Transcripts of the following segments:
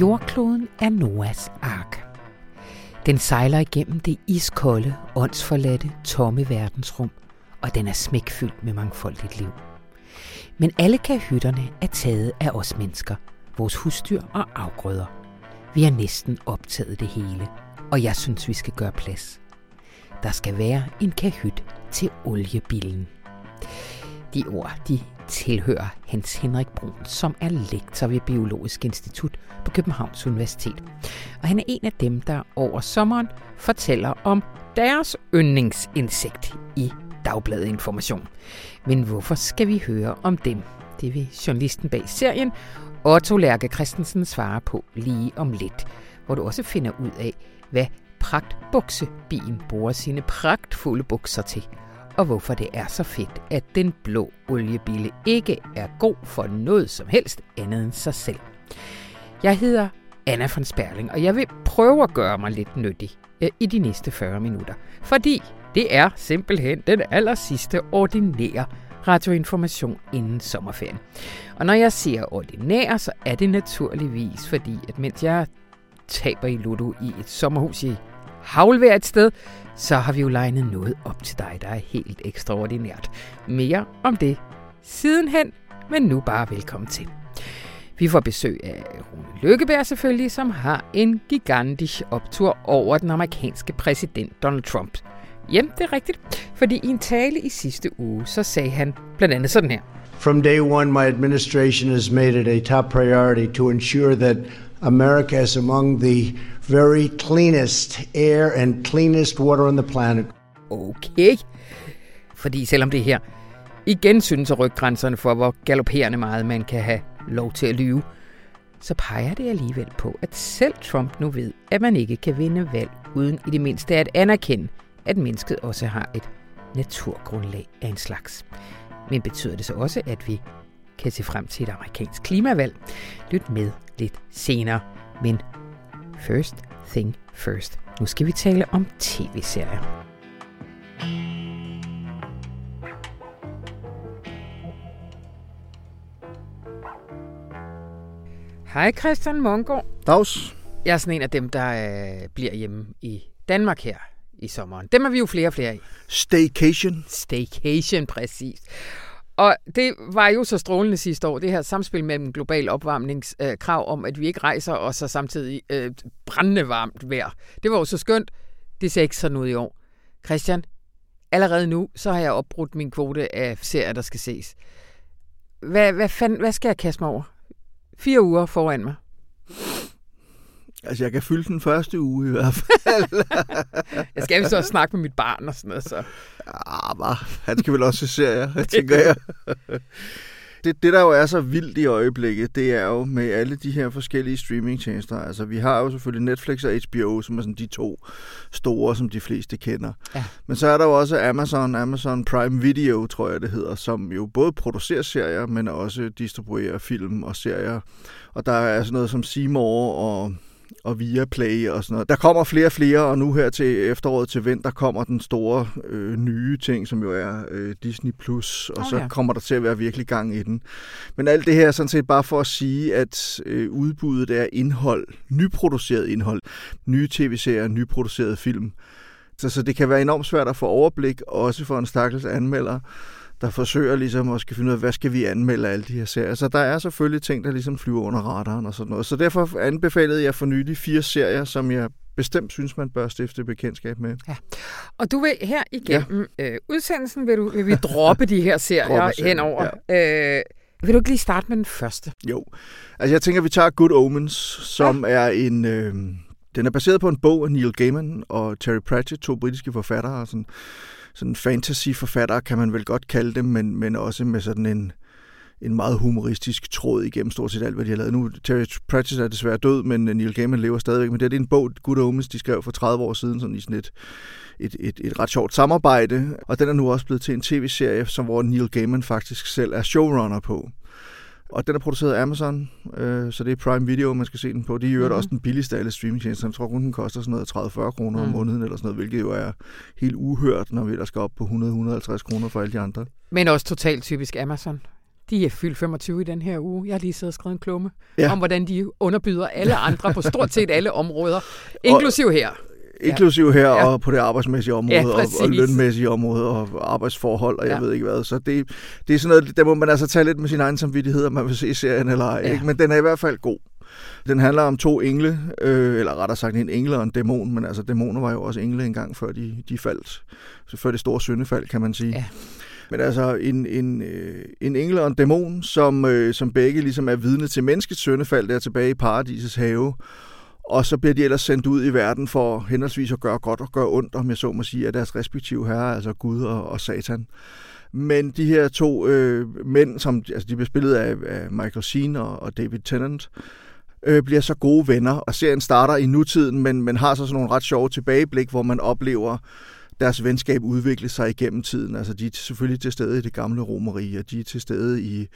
Jordkloden er Noahs ark. Den sejler igennem det iskolde, åndsforladte, tomme verdensrum, og den er smækfyldt med mangfoldigt liv. Men alle kahytterne er taget af os mennesker, vores husdyr og afgrøder. Vi har næsten optaget det hele, og jeg synes, vi skal gøre plads. Der skal være en kahyt til oliebilen. De ord, de tilhører Hans Henrik Brun, som er lektor ved Biologisk Institut på Københavns Universitet. Og han er en af dem, der over sommeren fortæller om deres yndlingsinsekt i Dagbladet Information. Men hvorfor skal vi høre om dem? Det vil journalisten bag serien, Otto Lærke Christensen, svare på lige om lidt, hvor du også finder ud af, hvad pragtbuksebien bruger sine pragtfulde bukser til, og hvorfor det er så fedt, at den blå oliebille ikke er god for noget som helst andet end sig selv. Jeg hedder Anna von Sperling, og jeg vil prøve at gøre mig lidt nyttig øh, i de næste 40 minutter, fordi det er simpelthen den aller sidste ordinære radioinformation inden sommerferien. Og når jeg siger ordinær, så er det naturligvis fordi, at mens jeg taber i Ludo i et sommerhus i havlvejr et sted, så har vi jo legnet noget op til dig, der er helt ekstraordinært. Mere om det sidenhen, men nu bare velkommen til. Vi får besøg af Rune Lykkeberg selvfølgelig, som har en gigantisk optur over den amerikanske præsident Donald Trump. Jamen, det er rigtigt, fordi i en tale i sidste uge, så sagde han blandt andet sådan her. From day one, my administration has made it a top priority to ensure that America is among the very cleanest air and cleanest water on the planet. Okay. Fordi selvom det her igen synes at rykke grænserne for, hvor galopperende meget man kan have lov til at lyve, så peger det alligevel på, at selv Trump nu ved, at man ikke kan vinde valg uden i det mindste at anerkende, at mennesket også har et naturgrundlag af en slags. Men betyder det så også, at vi kan se frem til et amerikansk klimavalg? Lyt med lidt senere. Men first thing first. Nu skal vi tale om tv-serier. Hej Christian Mongård. Dags. Jeg er sådan en af dem, der øh, bliver hjemme i Danmark her i sommeren. Dem er vi jo flere og flere af. Staycation. Staycation, præcis. Og det var jo så strålende sidste år, det her samspil mellem global opvarmningskrav øh, om, at vi ikke rejser, og så samtidig øh, brændende varmt vejr. Det var jo så skønt. Det ser ikke sådan ud i år. Christian, allerede nu, så har jeg opbrudt min kvote af serier, der skal ses. Hvad, hvad, fanden, hvad skal jeg kaste mig over? Fire uger foran mig. Altså, jeg kan fylde den første uge i hvert fald. jeg skal jo så snakke med mit barn og sådan noget, så... Ja, bare, han skal vel også se serier, tænker jeg. det, det, der jo er så vildt i øjeblikket, det er jo med alle de her forskellige streamingtjenester. Altså, vi har jo selvfølgelig Netflix og HBO, som er sådan de to store, som de fleste kender. Ja. Men så er der jo også Amazon, Amazon Prime Video, tror jeg det hedder, som jo både producerer serier, men også distribuerer film og serier. Og der er sådan noget som Seymour og og via Play og sådan noget. Der kommer flere og flere, og nu her til efteråret til vinter kommer den store øh, nye ting, som jo er øh, Disney+, Plus, og oh, så ja. kommer der til at være virkelig gang i den. Men alt det her er sådan set bare for at sige, at øh, udbuddet er indhold, nyproduceret indhold, nye tv-serier, nyproduceret film. Så, så det kan være enormt svært at få overblik, også for en stakkels anmelder der forsøger ligesom at skal finde ud af, hvad skal vi anmelde alle de her serier. Så der er selvfølgelig ting, der ligesom flyver under radaren og sådan noget. Så derfor anbefalede jeg for nylig fire serier, som jeg bestemt synes, man bør stifte bekendtskab med. Ja. Og du vil her igennem ja. øh, udsendelsen, vil, du, vil vi droppe de her serier henover. Ja. Øh, vil du ikke lige starte med den første? Jo. Altså jeg tænker, vi tager Good Omens, som ja. er en... Øh, den er baseret på en bog af Neil Gaiman og Terry Pratchett, to britiske forfattere, sådan sådan fantasy-forfatter, kan man vel godt kalde dem, men, men også med sådan en, en meget humoristisk tråd igennem stort set alt, hvad de har lavet. Nu, Terry Pratchett er desværre død, men Neil Gaiman lever stadigvæk. Men det er en bog, Good Omens, de skrev for 30 år siden, sådan i sådan et, et, et, et ret sjovt samarbejde. Og den er nu også blevet til en tv-serie, som hvor Neil Gaiman faktisk selv er showrunner på. Og den er produceret af Amazon, øh, så det er Prime Video, man skal se den på. De er jo mm-hmm. også den billigste af alle streamingtjenester. Jeg tror kun, den koster sådan noget 30-40 kroner mm. om måneden, eller sådan noget, hvilket jo er helt uhørt, når vi der skal op på 100-150 kroner for alle de andre. Men også totalt typisk Amazon. De er fyldt 25 i den her uge. Jeg har lige siddet og skrevet en klumme ja. om, hvordan de underbyder alle andre på stort set alle områder, inklusiv her. Inklusiv her ja. og på det arbejdsmæssige område ja, og, og lønmæssige område og arbejdsforhold og jeg ja. ved ikke hvad. Så det, det er sådan noget, der må man altså tage lidt med sin egen samvittighed, om man vil se serien eller ej. Ja. Ikke? Men den er i hvert fald god. Den handler om to engle, øh, eller rettere sagt en engle og en dæmon, men altså dæmoner var jo også engle engang, før de, de faldt. Så før det store syndefald, kan man sige. Ja. Men altså en, en, øh, en engel og en dæmon, som, øh, som begge ligesom er vidne til menneskets syndefald der tilbage i paradisets have. Og så bliver de ellers sendt ud i verden for henholdsvis at gøre godt og gøre ondt, om jeg så må sige, af deres respektive herrer, altså Gud og, og Satan. Men de her to øh, mænd, som altså de bliver spillet af, af Michael Sheen og, og David Tennant, øh, bliver så gode venner. Og serien starter i nutiden, men, men har så sådan nogle ret sjove tilbageblik, hvor man oplever deres venskab udvikle sig igennem tiden. Altså, de er selvfølgelig til stede i det gamle romeri, og de er til stede i,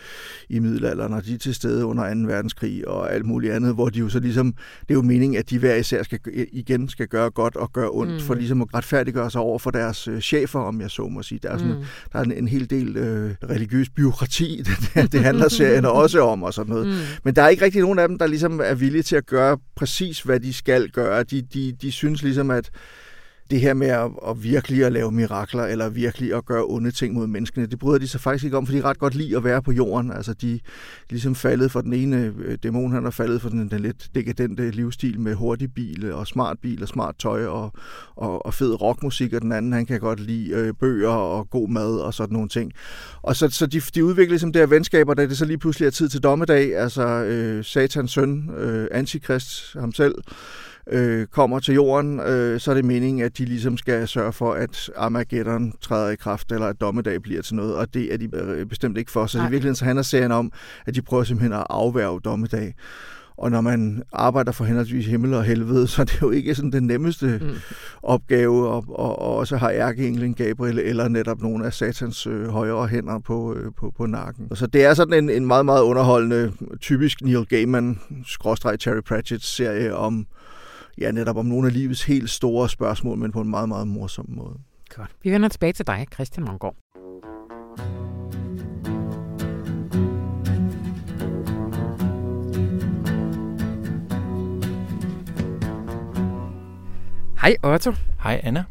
i middelalderen, og de er til stede under 2. verdenskrig og alt muligt andet, hvor de jo så ligesom, det er jo meningen, at de hver især skal, igen skal gøre godt og gøre ondt, mm. for ligesom at retfærdiggøre sig over for deres øh, chefer, om jeg så må sige. Der er, sådan, mm. der er en, en hel del øh, religiøs byråkrati, det, det handler serien også om og sådan noget. Mm. Men der er ikke rigtig nogen af dem, der ligesom er villige til at gøre præcis, hvad de skal gøre. De, de, de synes ligesom, at det her med at, at virkelig at lave mirakler, eller virkelig at gøre onde ting mod menneskene, det bryder de sig faktisk ikke om, for de ret godt lide at være på jorden. Altså de er ligesom faldet for den ene øh, dæmon, han er faldet for den, den lidt dekadente livsstil med hurtig bil øh, og smart bil og smart tøj og, og, og fed rockmusik, og den anden, han kan godt lide øh, bøger og god mad og sådan nogle ting. Og så, så de, de udvikler ligesom det her venskaber, da det så lige pludselig er tid til dommedag, altså øh, satans søn, øh, antikrist ham selv, øh, kommer til jorden, øh, så er det meningen, at de ligesom skal sørge for, at Armageddon træder i kraft, eller at dommedag bliver til noget, og det er de øh, bestemt ikke for. Så Nej. det er virkelig så handler serien om, at de prøver simpelthen at afværge dommedag. Og når man arbejder for henholdsvis himmel og helvede, så er det jo ikke sådan den nemmeste mm. opgave, og, og, og også har ærkeenglen Gabriel eller netop nogle af satans øh, højere hænder på, øh, på, på nakken. Så det er sådan en, en meget, meget underholdende, typisk Neil Gaiman, skråstreg Terry Pratchett serie om ja, netop om nogle af livets helt store spørgsmål, men på en meget, meget morsom måde. Godt. Vi vender tilbage til dig, Christian Mongård. Hej Otto. Hej Anna.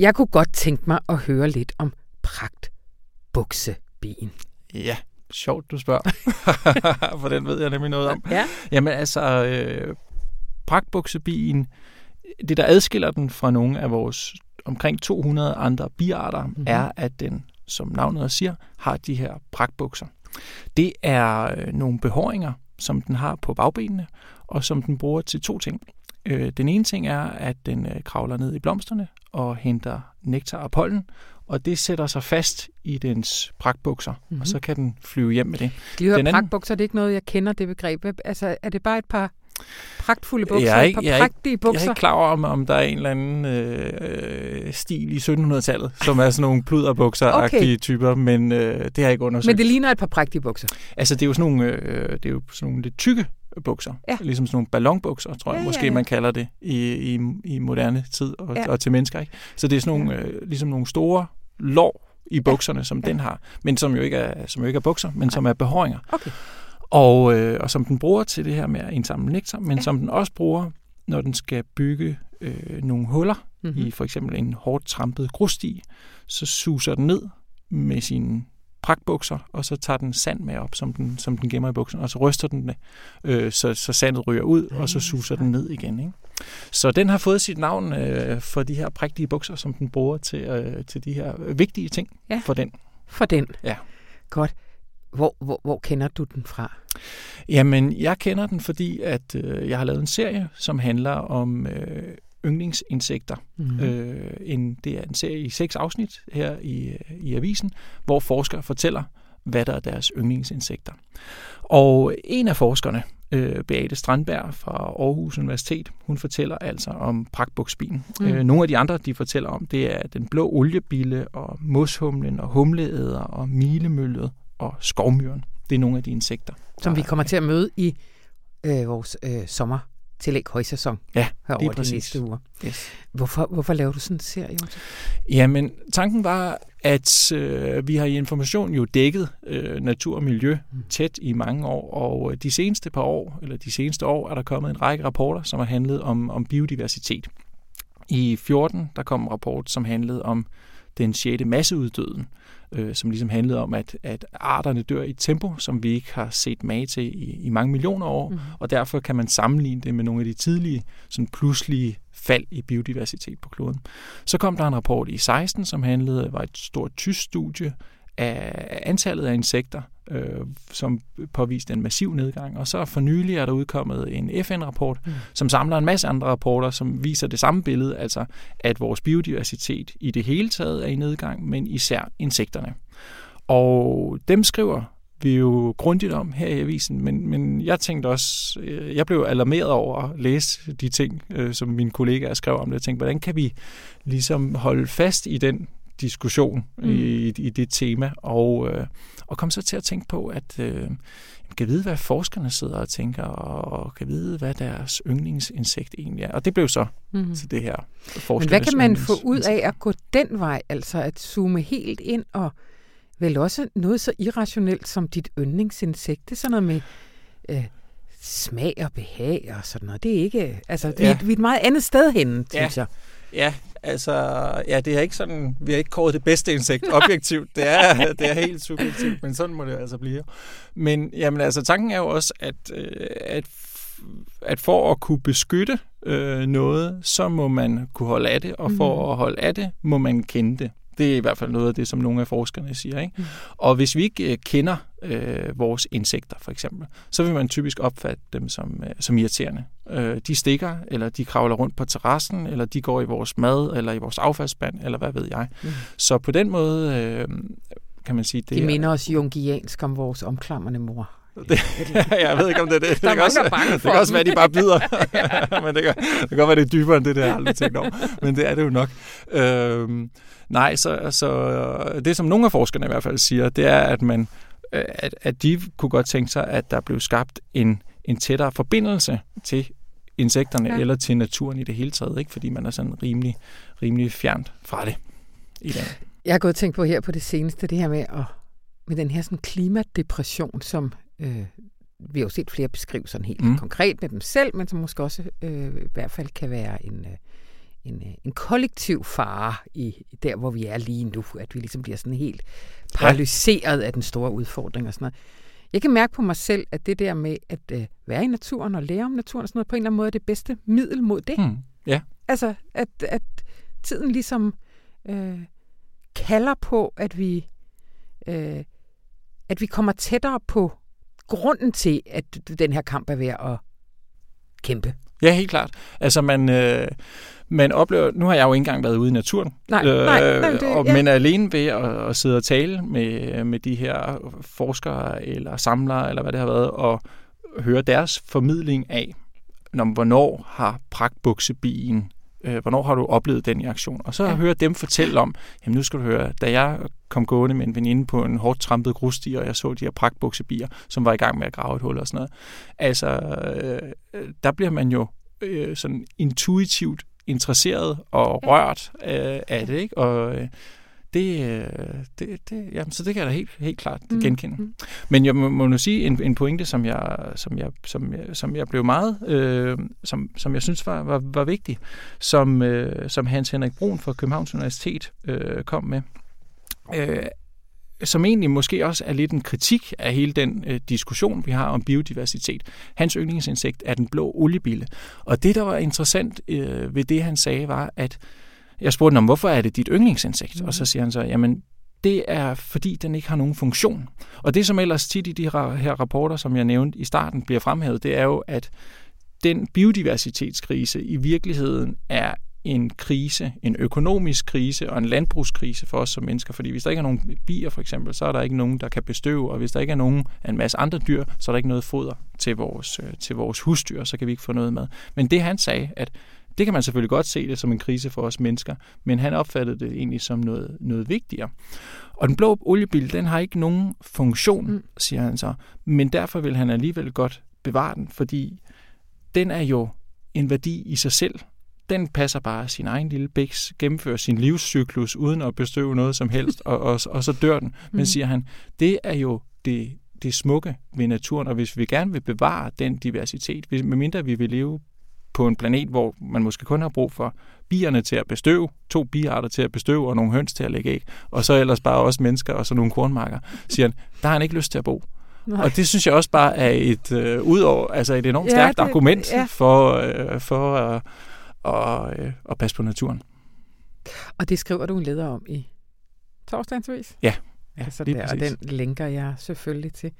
Jeg kunne godt tænke mig at høre lidt om pragtbuksebien. Ja, sjovt du spørger, for den ved jeg nemlig noget om. Ja. Jamen altså, øh, pragtbuksebien, det der adskiller den fra nogle af vores omkring 200 andre biarter, mm-hmm. er, at den, som navnet siger, har de her pragtbukser. Det er øh, nogle behåringer, som den har på bagbenene, og som den bruger til to ting. Øh, den ene ting er, at den øh, kravler ned i blomsterne og henter nektar og pollen, og det sætter sig fast i dens pragtbukser, mm-hmm. og så kan den flyve hjem med det. De her pragtbukser, det er ikke noget, jeg kender det begreb. Altså, er det bare et par pragtfulde bukser, jeg er ikke, jeg er ikke, bukser. Jeg er ikke klar over, om, om der er en eller anden øh, stil i 1700-tallet, som er sådan nogle pluderbukser-agtige okay. typer, men øh, det har jeg ikke undersøgt. Men det ligner et par prægtige bukser. Altså, det er jo sådan nogle, øh, det er jo sådan nogle lidt tykke bukser. Ja. Ligesom sådan nogle ballonbukser, tror jeg ja, måske, ja, ja. man kalder det i, i, i moderne tid og, ja. og til mennesker. Ikke? Så det er sådan nogle, ja. øh, ligesom nogle store lår i bukserne, ja. som ja. den har, men som jo ikke er, som jo ikke er bukser, men Nej. som er behåringer. Okay. Og, øh, og som den bruger til det her med at indsamle nektar, men ja. som den også bruger, når den skal bygge øh, nogle huller mm-hmm. i for eksempel en hårdt trampet grussti, så suser den ned med sine pragtbukser, og så tager den sand med op, som den, som den gemmer i bukserne, og så ryster den det, øh, så, så sandet ryger ud, og så suser den ned igen. Ikke? Så den har fået sit navn øh, for de her prægtige bukser, som den bruger til, øh, til de her vigtige ting ja. for den. For den. Ja. Godt. Hvor, hvor, hvor kender du den fra? Jamen, jeg kender den, fordi at øh, jeg har lavet en serie, som handler om øh, yndlingsinsekter. Mm. Øh, en, det er en serie i seks afsnit her i, i avisen, hvor forskere fortæller, hvad der er deres yndlingsinsekter. Og en af forskerne, øh, Beate Strandberg fra Aarhus Universitet, hun fortæller altså om pragtbuksbien. Mm. Øh, nogle af de andre, de fortæller om, det er den blå oliebille og mushumlen og humleæder og milemøllet og skovmyren. Det er nogle af de insekter. Som vi kommer til at møde i øh, vores øh, sommer tillæg højsæson Ja, herover de præcis. næste uger. Yes. Hvorfor, hvorfor laver du sådan en serie? Jamen, tanken var, at øh, vi har i Information jo dækket øh, natur og miljø tæt i mange år, og øh, de seneste par år, eller de seneste år, er der kommet en række rapporter, som har handlet om, om biodiversitet. I 14 der kom en rapport, som handlede om den 6. masseuddøden, øh, som ligesom handlede om, at, at arterne dør i et tempo, som vi ikke har set mage til i, i mange millioner år, mm. og derfor kan man sammenligne det med nogle af de tidlige sådan pludselige fald i biodiversitet på kloden. Så kom der en rapport i 16, som handlede var et stort tysk studie af antallet af insekter, øh, som påviste en massiv nedgang. Og så for nylig er der udkommet en FN-rapport, mm. som samler en masse andre rapporter, som viser det samme billede, altså at vores biodiversitet i det hele taget er i nedgang, men især insekterne. Og dem skriver vi jo grundigt om her i avisen, men, men jeg tænkte også, øh, jeg blev alarmeret over at læse de ting, øh, som mine kollegaer skrev om det. Jeg tænkte, hvordan kan vi ligesom holde fast i den diskussion mm. i, i det tema, og, øh, og kom så til at tænke på, at øh, kan vide, hvad forskerne sidder og tænker, og kan vide, hvad deres yndlingsinsekt egentlig er. Og det blev så mm. til det her Men hvad kan man få ud af at gå den vej, altså at zoome helt ind og vel også noget så irrationelt som dit yndlingsinsekt? Det er sådan noget med øh, smag og behag og sådan noget. Det er ikke, altså vi, Ja. er, vi er et meget andet sted henne, Ja. synes jeg. Ja, altså, ja, det er ikke sådan, vi har ikke kåret det bedste insekt objektivt. Det er, det er helt subjektivt, men sådan må det altså blive. Men jamen, altså, tanken er jo også, at, øh, at, at for at kunne beskytte øh, noget, så må man kunne holde af det, og for at holde af det, må man kende det. Det er i hvert fald noget af det, som nogle af forskerne siger. Ikke? Mm. Og hvis vi ikke øh, kender øh, vores insekter, for eksempel, så vil man typisk opfatte dem som, øh, som irriterende. Øh, de stikker, eller de kravler rundt på terrassen, eller de går i vores mad, eller i vores affaldsspand, eller hvad ved jeg. Mm. Så på den måde øh, kan man sige, det De er- minder os jungiansk om vores omklamrende mor. Det, jeg ved ikke, om det er det. Der er det kan mange, også, bange det kan også være, at de bare bider. Men det kan, det kan godt være, det er dybere end det, der jeg har aldrig tænkt over. Men det er det jo nok. Øhm, nej, så, så det, som nogle af forskerne i hvert fald siger, det er, at man øh, at, at de kunne godt tænke sig, at der blev skabt en, en tættere forbindelse til insekterne ja. eller til naturen i det hele taget, ikke? fordi man er sådan rimelig, rimelig fjernt fra det i dag. Jeg har gået og tænkt på her på det seneste, det her med, at, med den her sådan klimadepression, som øh, vi har jo set flere beskrive sådan helt mm. Mm. konkret med dem selv, men som måske også øh, i hvert fald kan være en, øh, en, øh, en kollektiv fare i der, hvor vi er lige nu, at vi ligesom bliver sådan helt paralyseret af den store udfordring og sådan noget. Jeg kan mærke på mig selv, at det der med at øh, være i naturen og lære om naturen og sådan noget, på en eller anden måde er det bedste middel mod det. Hmm. Ja, Altså, at, at tiden ligesom øh, kalder på, at vi, øh, at vi kommer tættere på grunden til, at den her kamp er ved at kæmpe. Ja, helt klart. Altså man, øh, man oplever, nu har jeg jo ikke engang været ude i naturen, Nej, nej, nej, det- og, ja. men alene ved at, at sidde og tale med, med de her forskere eller samlere, eller hvad det har været, og høre deres formidling af, når, hvornår har pragtbuksebien, øh, hvornår har du oplevet den i aktion? Og så Ja. høre dem fortælle om, jamen nu skal du høre, da jeg kom gående med en veninde på en hårdt trampet grussti, og jeg så de her pragtbuksebier, som var i gang med at grave et hul og sådan noget. Altså, øh, der bliver man jo øh, sådan intuitivt interesseret og rørt øh, af det, ikke? Og øh, det, øh, det, det, jamen, så det kan jeg da helt, helt klart Mm, genkende. mm. Men jeg må, må nu sige en, en pointe, som jeg, som jeg, som jeg, som jeg blev meget, øh, som, som jeg synes var, var, var vigtig, som, øh, som Hans Henrik Brun fra Københavns Universitet øh, kom med. Øh, som egentlig måske også er lidt en kritik af hele den øh, diskussion, vi har om biodiversitet. Hans yndlingsinsekt er den blå oliebille. Og det, der var interessant øh, ved det, han sagde, var, at jeg spurgte ham, hvorfor er det dit yndlingsinsekt? Mm. Og så siger han så, jamen, det er, fordi den ikke har nogen funktion. Og det, som ellers tit i de her, rapporter, som jeg nævnte i starten, bliver fremhævet, det er jo, at den biodiversitetskrise i virkeligheden er en krise, en økonomisk krise og en landbrugskrise for os som mennesker. Fordi hvis der ikke er nogen bier for eksempel, så er der ikke nogen, der kan bestøve, og hvis der ikke er nogen af en masse andre dyr, så er der ikke noget foder til vores, øh, til vores husdyr, så kan vi ikke få noget mad. Men det han sagde, at det kan man selvfølgelig godt se det som en krise for os mennesker, men han opfattede det egentlig som noget, noget vigtigere. Og den blå oliebil, den har ikke nogen funktion, Mm. siger han så, men derfor vil han alligevel godt bevare den, fordi den er jo en værdi i sig selv. Den passer bare sin egen lille bæks, gennemfører sin livscyklus uden at bestøve noget som helst, og, og, og så dør den. Men mm. siger han, det er jo det, det smukke ved naturen, og hvis vi gerne vil bevare den diversitet, hvis, medmindre vi vil leve på en planet, hvor man måske kun har brug for bierne til at bestøve, to biarter til at bestøve og nogle høns til at lægge æg, og så ellers bare også mennesker og så nogle kornmarker, siger han, der har han ikke lyst til at bo. Nej. Og det synes jeg også bare er et øh, udover, altså et enormt ja, stærkt det, argument ja. for, øh, for øh, at, øh, at passe på naturen. Og det skriver du en leder om i torsdagsvis? Ja. ja altså der, og den linker jeg selvfølgelig til.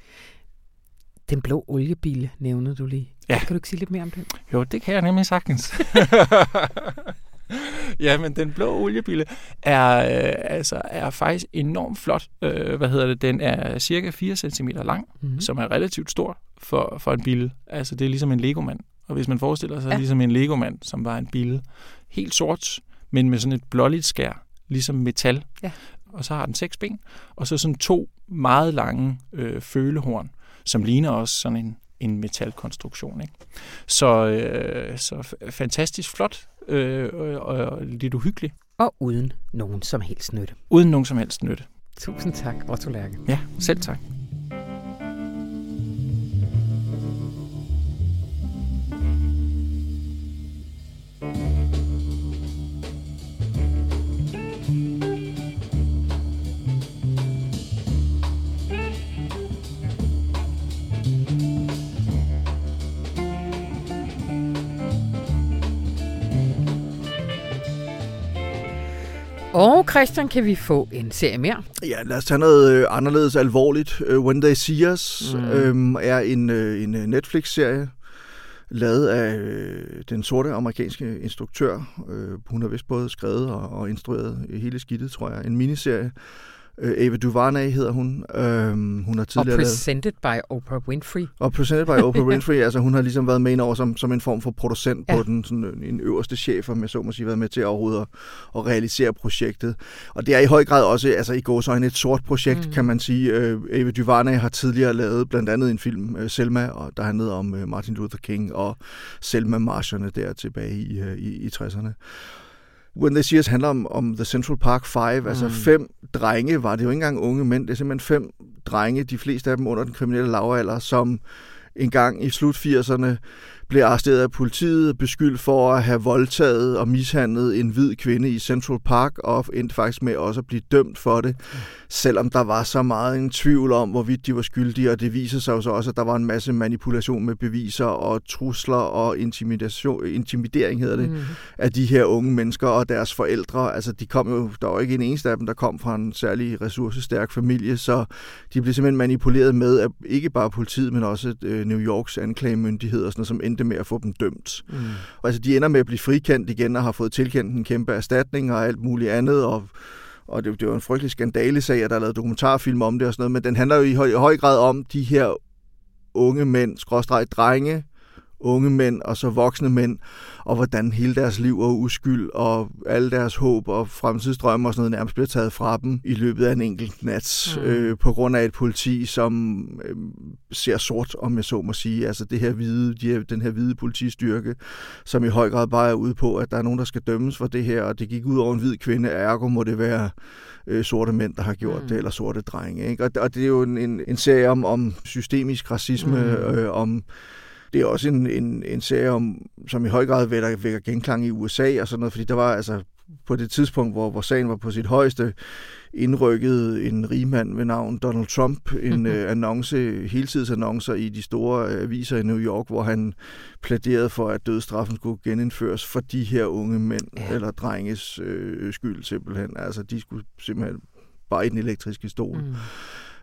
Den blå oliebil nævnede du lige. Ja. Kan du ikke sige lidt mere om den? Jo, det kan jeg nemlig sagtens. ja, men den blå oliebille er, øh, altså, er faktisk enormt flot. Øh, hvad hedder det? Den er cirka 4 cm lang, mm-hmm. som er relativt stor for, for en bille. Altså, det er ligesom en legomand. Og hvis man forestiller sig ja. ligesom en legomand, som var en bille, helt sort, men med sådan et blåligt skær, ligesom metal. Ja. Og så har den seks ben, og så sådan to meget lange øh, følehorn, som ligner også sådan en, en metalkonstruktion. Ikke? Så, øh, så fantastisk flot øh, og, og lidt uhyggelig. Og uden nogen som helst nytte. Uden nogen som helst nytte. Tusind tak, Otto Lærke. Ja, selv tak. Og Christian, kan vi få en serie mere? Ja, lad os tage noget øh, anderledes alvorligt. Uh, When They See Us mm. øhm, er en, øh, en Netflix-serie, lavet af øh, den sorte amerikanske instruktør. Øh, hun har vist både skrevet og, og instrueret hele skidtet, tror jeg. En miniserie, Øh, Ava DuVernay hedder hun. Øhm, hun har tidligere og presented lavet... by Oprah Winfrey. Og presented by Oprah Winfrey. altså hun har ligesom været med over som, som en form for producent ja. på den, sådan en øverste chef, om jeg så må sige, været med til overhovedet at, at realisere projektet. Og det er i høj grad også, altså i gåsøjne, et sort projekt, mm. kan man sige. Øh, Ava DuVernay har tidligere lavet blandt andet en film, øh, Selma, og der handlede om øh, Martin Luther King og Selma-marcherne der tilbage i, øh, i, i 60'erne. When See Us handler om, om The Central Park Five, altså mm. altså fem drenge, var det jo ikke engang unge mænd, det er simpelthen fem drenge, de fleste af dem under den kriminelle lavalder, som en gang i slut 80'erne blev arresteret af politiet, beskyldt for at have voldtaget og mishandlet en hvid kvinde i Central Park, og endte faktisk med også at blive dømt for det, selvom der var så meget en tvivl om, hvorvidt de var skyldige, og det viser sig jo så også, at der var en masse manipulation med beviser og trusler og intimidation, intimidering, hedder det, mm. af de her unge mennesker og deres forældre. Altså, de kom jo, der var ikke en eneste af dem, der kom fra en særlig ressourcestærk familie, så de blev simpelthen manipuleret med, at ikke bare politiet, men også øh, New Yorks anklagemyndighed og sådan noget, som endte med at få dem dømt. Mm. Og altså, de ender med at blive frikendt igen og har fået tilkendt en kæmpe erstatning og alt muligt andet, og og det, det var en frygtelig skandalesag, at der er lavet dokumentarfilm om det og sådan noget, men den handler jo i høj, i høj grad om de her unge mænd, skråstreg drenge, unge mænd og så voksne mænd, og hvordan hele deres liv og uskyld og alle deres håb og fremtidsdrømme og sådan noget nærmest bliver taget fra dem i løbet af en enkelt nat, mm. øh, på grund af et politi, som øh, ser sort, om jeg så må sige. Altså det her hvide, de her, den her hvide politistyrke, som i høj grad bare er ude på, at der er nogen, der skal dømmes for det her, og det gik ud over en hvid kvinde, ergo må det være øh, sorte mænd, der har gjort mm. det, eller sorte drenge. Ikke? Og, og det er jo en, en, en serie om, om systemisk racisme, mm. øh, om det er også en, en, en serie, om, som i høj grad vækker, vækker genklang i USA og sådan noget, fordi der var altså på det tidspunkt, hvor, hvor sagen var på sit højeste, indrykket en rigmand ved navn Donald Trump en uh, annonce, heltidsannoncer i de store uh, aviser i New York, hvor han plæderede for, at dødstraffen skulle genindføres for de her unge mænd ja. eller drenges uh, skyld simpelthen. Altså, de skulle simpelthen bare i den elektriske stol. Mm.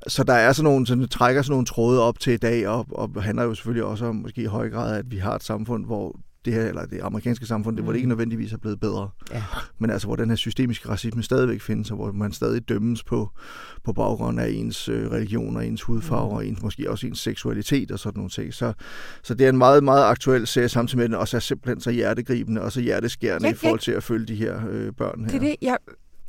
Så der er sådan nogle, sådan, trækker sådan nogle tråde op til i dag, og, og handler jo selvfølgelig også om måske i høj grad, at vi har et samfund, hvor det her, eller det amerikanske samfund, det, hvor det ikke mm. nødvendigvis er blevet bedre. Ja. Men altså, hvor den her systemiske racisme stadigvæk findes, og hvor man stadig dømmes på, på baggrund af ens øh, religion og ens hudfarve, mm. og ens, måske også ens seksualitet og sådan nogle ting. Så, så det er en meget, meget aktuel serie, samtidig med den også er simpelthen så hjertegribende og så hjerteskærende ja, i forhold til at følge de her øh, børn her. Det er det, jeg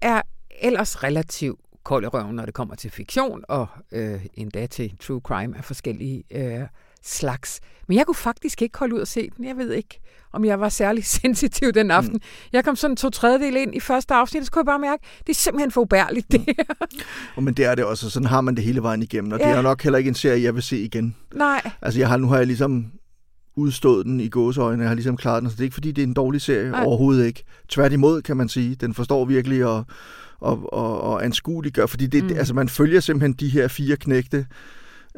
er ellers relativt kold i røven, når det kommer til fiktion, og øh, endda til true crime af forskellige øh, slags. Men jeg kunne faktisk ikke holde ud at se den. Jeg ved ikke, om jeg var særlig sensitiv den aften. Mm. Jeg kom sådan to tredjedel ind i første afsnit, så kunne jeg bare mærke, det er simpelthen for ubærligt, det her. Mm. men det er det også, sådan har man det hele vejen igennem, og ja. det er nok heller ikke en serie, jeg vil se igen. Nej. Altså, jeg har, nu har jeg ligesom udstået den i gåseøjne. Jeg har ligesom klaret den, så det er ikke, fordi det er en dårlig serie. Nej. Overhovedet ikke. Tværtimod, kan man sige. Den forstår virkelig og, og, og, og anskueliggør, fordi det, mm. altså, man følger simpelthen de her fire knægte,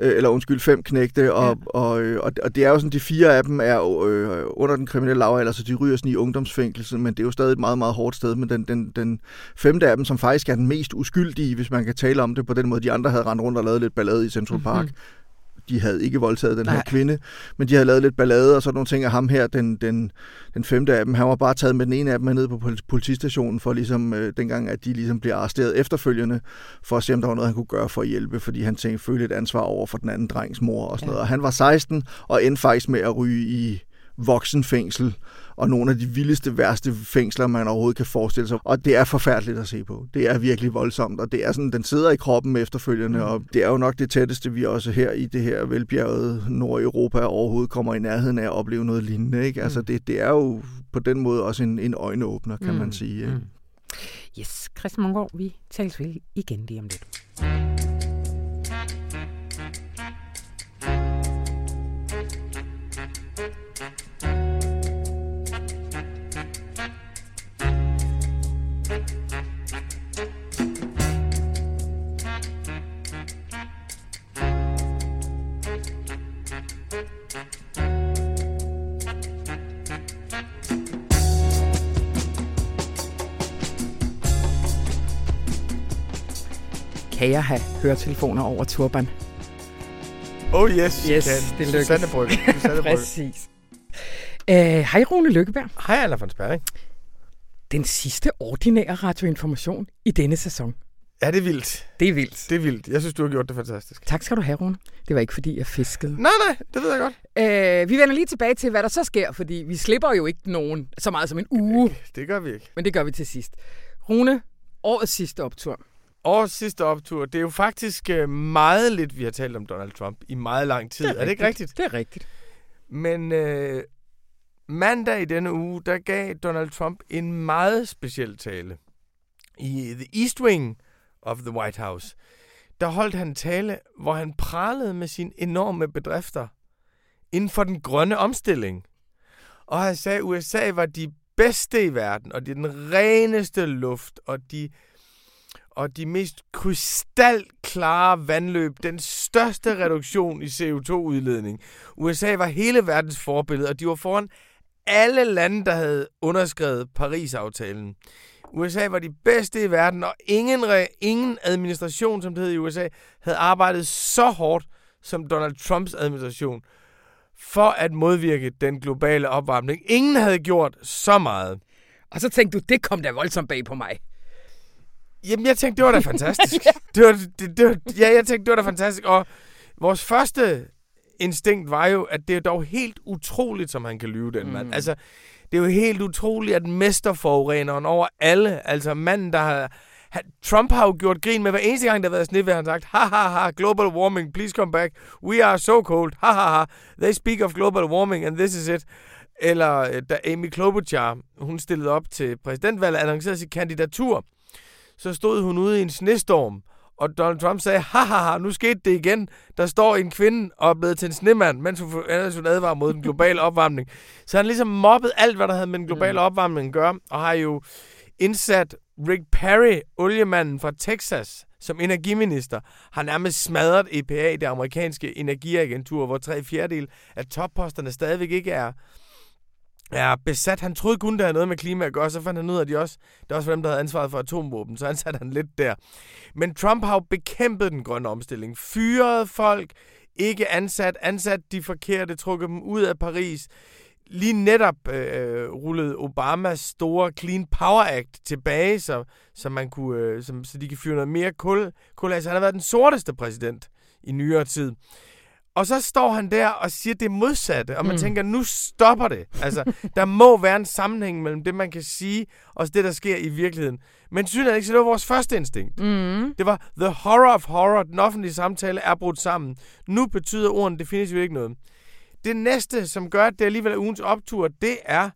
øh, eller undskyld, fem knægte, og, ja. og, og, og det er jo sådan, de fire af dem er øh, under den kriminelle lavalder, så de ryger sådan i ungdomsfængsel, men det er jo stadig et meget, meget hårdt sted, men den, den, den femte af dem, som faktisk er den mest uskyldige, hvis man kan tale om det på den måde, de andre havde rendt rundt og lavet lidt ballade i Central Park, mm-hmm de havde ikke voldtaget den Nej. her kvinde, men de havde lavet lidt ballade og sådan nogle ting, og ham her, den, den, den femte af dem, han var bare taget med den ene af dem ned på politistationen, for ligesom øh, dengang, at de ligesom bliver arresteret efterfølgende, for at se, om der var noget, han kunne gøre for at hjælpe, fordi han tænkte, følte et ansvar over for den anden drengs mor og sådan ja. noget. Og han var 16 og endte faktisk med at ryge i voksenfængsel, og nogle af de vildeste, værste fængsler, man overhovedet kan forestille sig. Og det er forfærdeligt at se på. Det er virkelig voldsomt, og det er sådan, den sidder i kroppen efterfølgende, mm. og det er jo nok det tætteste, vi også her i det her velbjergede Nordeuropa overhovedet kommer i nærheden af at opleve noget lignende. Ikke? Altså, mm. det, det er jo på den måde også en, en øjenåbner, kan mm. man sige. Ikke? Mm. Yes, Christian Mongård, vi tales vel igen lige om lidt. Kan jeg have høretelefoner over turban. Oh yes, yes kan. det lykkes. Susanne Brygge. Præcis. Uh, hej Rune Lykkeberg. Hej Anna von Sperring. Den sidste ordinære radioinformation i denne sæson. Ja, det er vildt. Det er vildt. Det er vildt. Jeg synes, du har gjort det fantastisk. Tak skal du have, Rune. Det var ikke, fordi jeg fiskede. Nej, nej, det ved jeg godt. Uh, vi vender lige tilbage til, hvad der så sker, fordi vi slipper jo ikke nogen så meget som en uge. Det gør vi ikke. Men det gør vi til sidst. Rune, årets sidste optur. Årets sidste optur, det er jo faktisk øh, meget lidt, vi har talt om Donald Trump i meget lang tid. Det er, er det ikke rigtigt? Det er rigtigt. Men øh, mandag i denne uge, der gav Donald Trump en meget speciel tale. I The East Wing of the White House, der holdt han tale, hvor han pralede med sine enorme bedrifter inden for den grønne omstilling. Og han sagde, at USA var de bedste i verden, og det er den reneste luft, og de og de mest krystalklare vandløb, den største reduktion i CO2-udledning. USA var hele verdens forbillede, og de var foran alle lande, der havde underskrevet Paris-aftalen. USA var de bedste i verden, og ingen, ingen administration, som det hed i USA, havde arbejdet så hårdt som Donald Trumps administration for at modvirke den globale opvarmning. Ingen havde gjort så meget. Og så tænkte du, det kom da voldsomt bag på mig. Jamen, jeg tænkte, det var da fantastisk. det var, det, det var, ja, jeg tænkte, det var da fantastisk. Og vores første instinkt var jo, at det er dog helt utroligt, som han kan lyve, den mm. mand. Altså, det er jo helt utroligt, at mesterforureneren over alle, altså manden, der har... Han, Trump har jo gjort grin med hver eneste gang, der har været snit, han har sagt, ha ha ha, global warming, please come back, we are so cold, ha ha ha, they speak of global warming, and this is it. Eller øh, da Amy Klobuchar, hun stillede op til præsidentvalget, annoncerede sit kandidatur, så stod hun ude i en snestorm, og Donald Trump sagde, haha, nu skete det igen. Der står en kvinde og er blevet til en snemand, mens hun, ellers hun advarer mod den globale opvarmning. Så han ligesom mobbet alt, hvad der havde med den globale opvarmning at gøre, og har jo indsat Rick Perry, oliemanden fra Texas, som energiminister, har nærmest smadret EPA, det amerikanske energiagentur, hvor tre fjerdedel af topposterne stadigvæk ikke er er besat. Han troede kun, der havde noget med klima at gøre, så fandt han ud af, at de også, det er også var dem, der havde ansvaret for atomvåben, så han satte han lidt der. Men Trump har jo bekæmpet den grønne omstilling. Fyret folk, ikke ansat, ansat de forkerte, trukket dem ud af Paris. Lige netop øh, rullede Obamas store Clean Power Act tilbage, så, så, man kunne, øh, så, så de kan fyre noget mere kul. kul altså, han har været den sorteste præsident i nyere tid. Og så står han der og siger det modsatte, og man mm. tænker, nu stopper det. Altså, der må være en sammenhæng mellem det, man kan sige, og det, der sker i virkeligheden. Men synes jeg ikke, så det var vores første instinkt. Mm. Det var the horror of horror. Den offentlige samtale er brudt sammen. Nu betyder ordene definitivt ikke noget. det næste, som gør, at det alligevel er ugens optur, det er,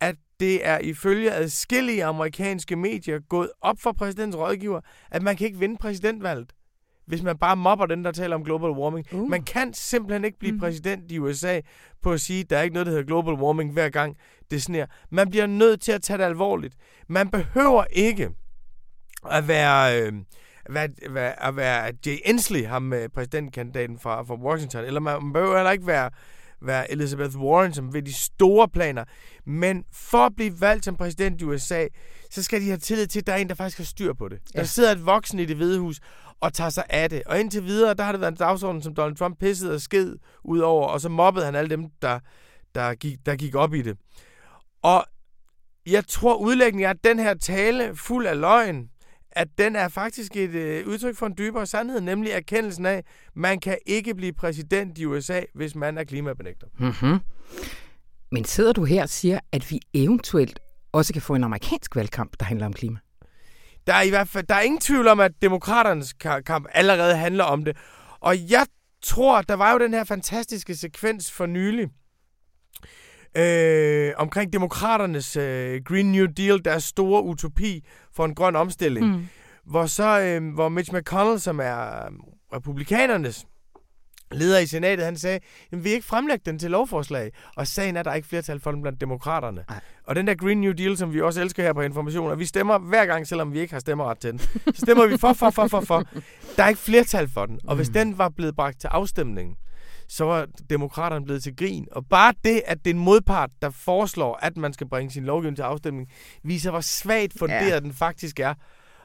at det er ifølge adskillige amerikanske medier gået op for præsidentens rådgiver, at man kan ikke vinde præsidentvalget, hvis man bare mobber den, der taler om global warming. Uh. Man kan simpelthen ikke blive Mm. præsident i USA på at sige, at der er ikke noget, der hedder global warming, hver gang det sner. Man bliver nødt til at tage det alvorligt. Man behøver ikke at være... Øh, at være, være, at være Jay Inslee, ham øh, præsidentkandidaten fra, fra Washington, eller man, man behøver heller ikke være, være Elizabeth Warren, som ved de store planer. Men for at blive valgt som præsident i USA, så skal de have tillid til, at der er en, der faktisk har styr på det. Der Ja. sidder et voksen i det hvide hus og tager sig af det. Og indtil videre, der har det været en dagsorden, som Donald Trump pissede og sked ud over, og så mobbede han alle dem, der, der, gik, der gik op i det. Og jeg tror, udlægningen er, at den her tale fuld af løgn, at den er faktisk et øh, udtryk for en dybere sandhed, nemlig erkendelsen af, at man kan ikke blive præsident i USA, hvis man er klimabenægter. Mm-hmm. Men sidder du her og siger, at vi eventuelt også kan få en amerikansk valgkamp, der handler om klima? Der er i hvert fald der er ingen tvivl om, at demokraternes ka- kamp allerede handler om det. Og jeg tror, der var jo den her fantastiske sekvens for nylig, øh, omkring demokraternes øh, Green New Deal, deres store utopi for en grøn omstilling. Mm. hvor så øh, hvor Mitch McConnell, som er øh, republikanernes leder i senatet, han sagde, at vi ikke fremlægge den til lovforslag. Og sagen er, at der er ikke flertal for den blandt demokraterne. Nej. Og den der Green New Deal, som vi også elsker her på information, og vi stemmer hver gang, selvom vi ikke har stemmeret til den, så stemmer vi for, for, for, for, for. Der er ikke flertal for den. Og hvis Mm. den var blevet bragt til afstemning, så var demokraterne blevet til grin. Og bare det, at det er en modpart, der foreslår, at man skal bringe sin lovgivning til afstemning, viser, hvor svagt funderet ja. den faktisk er,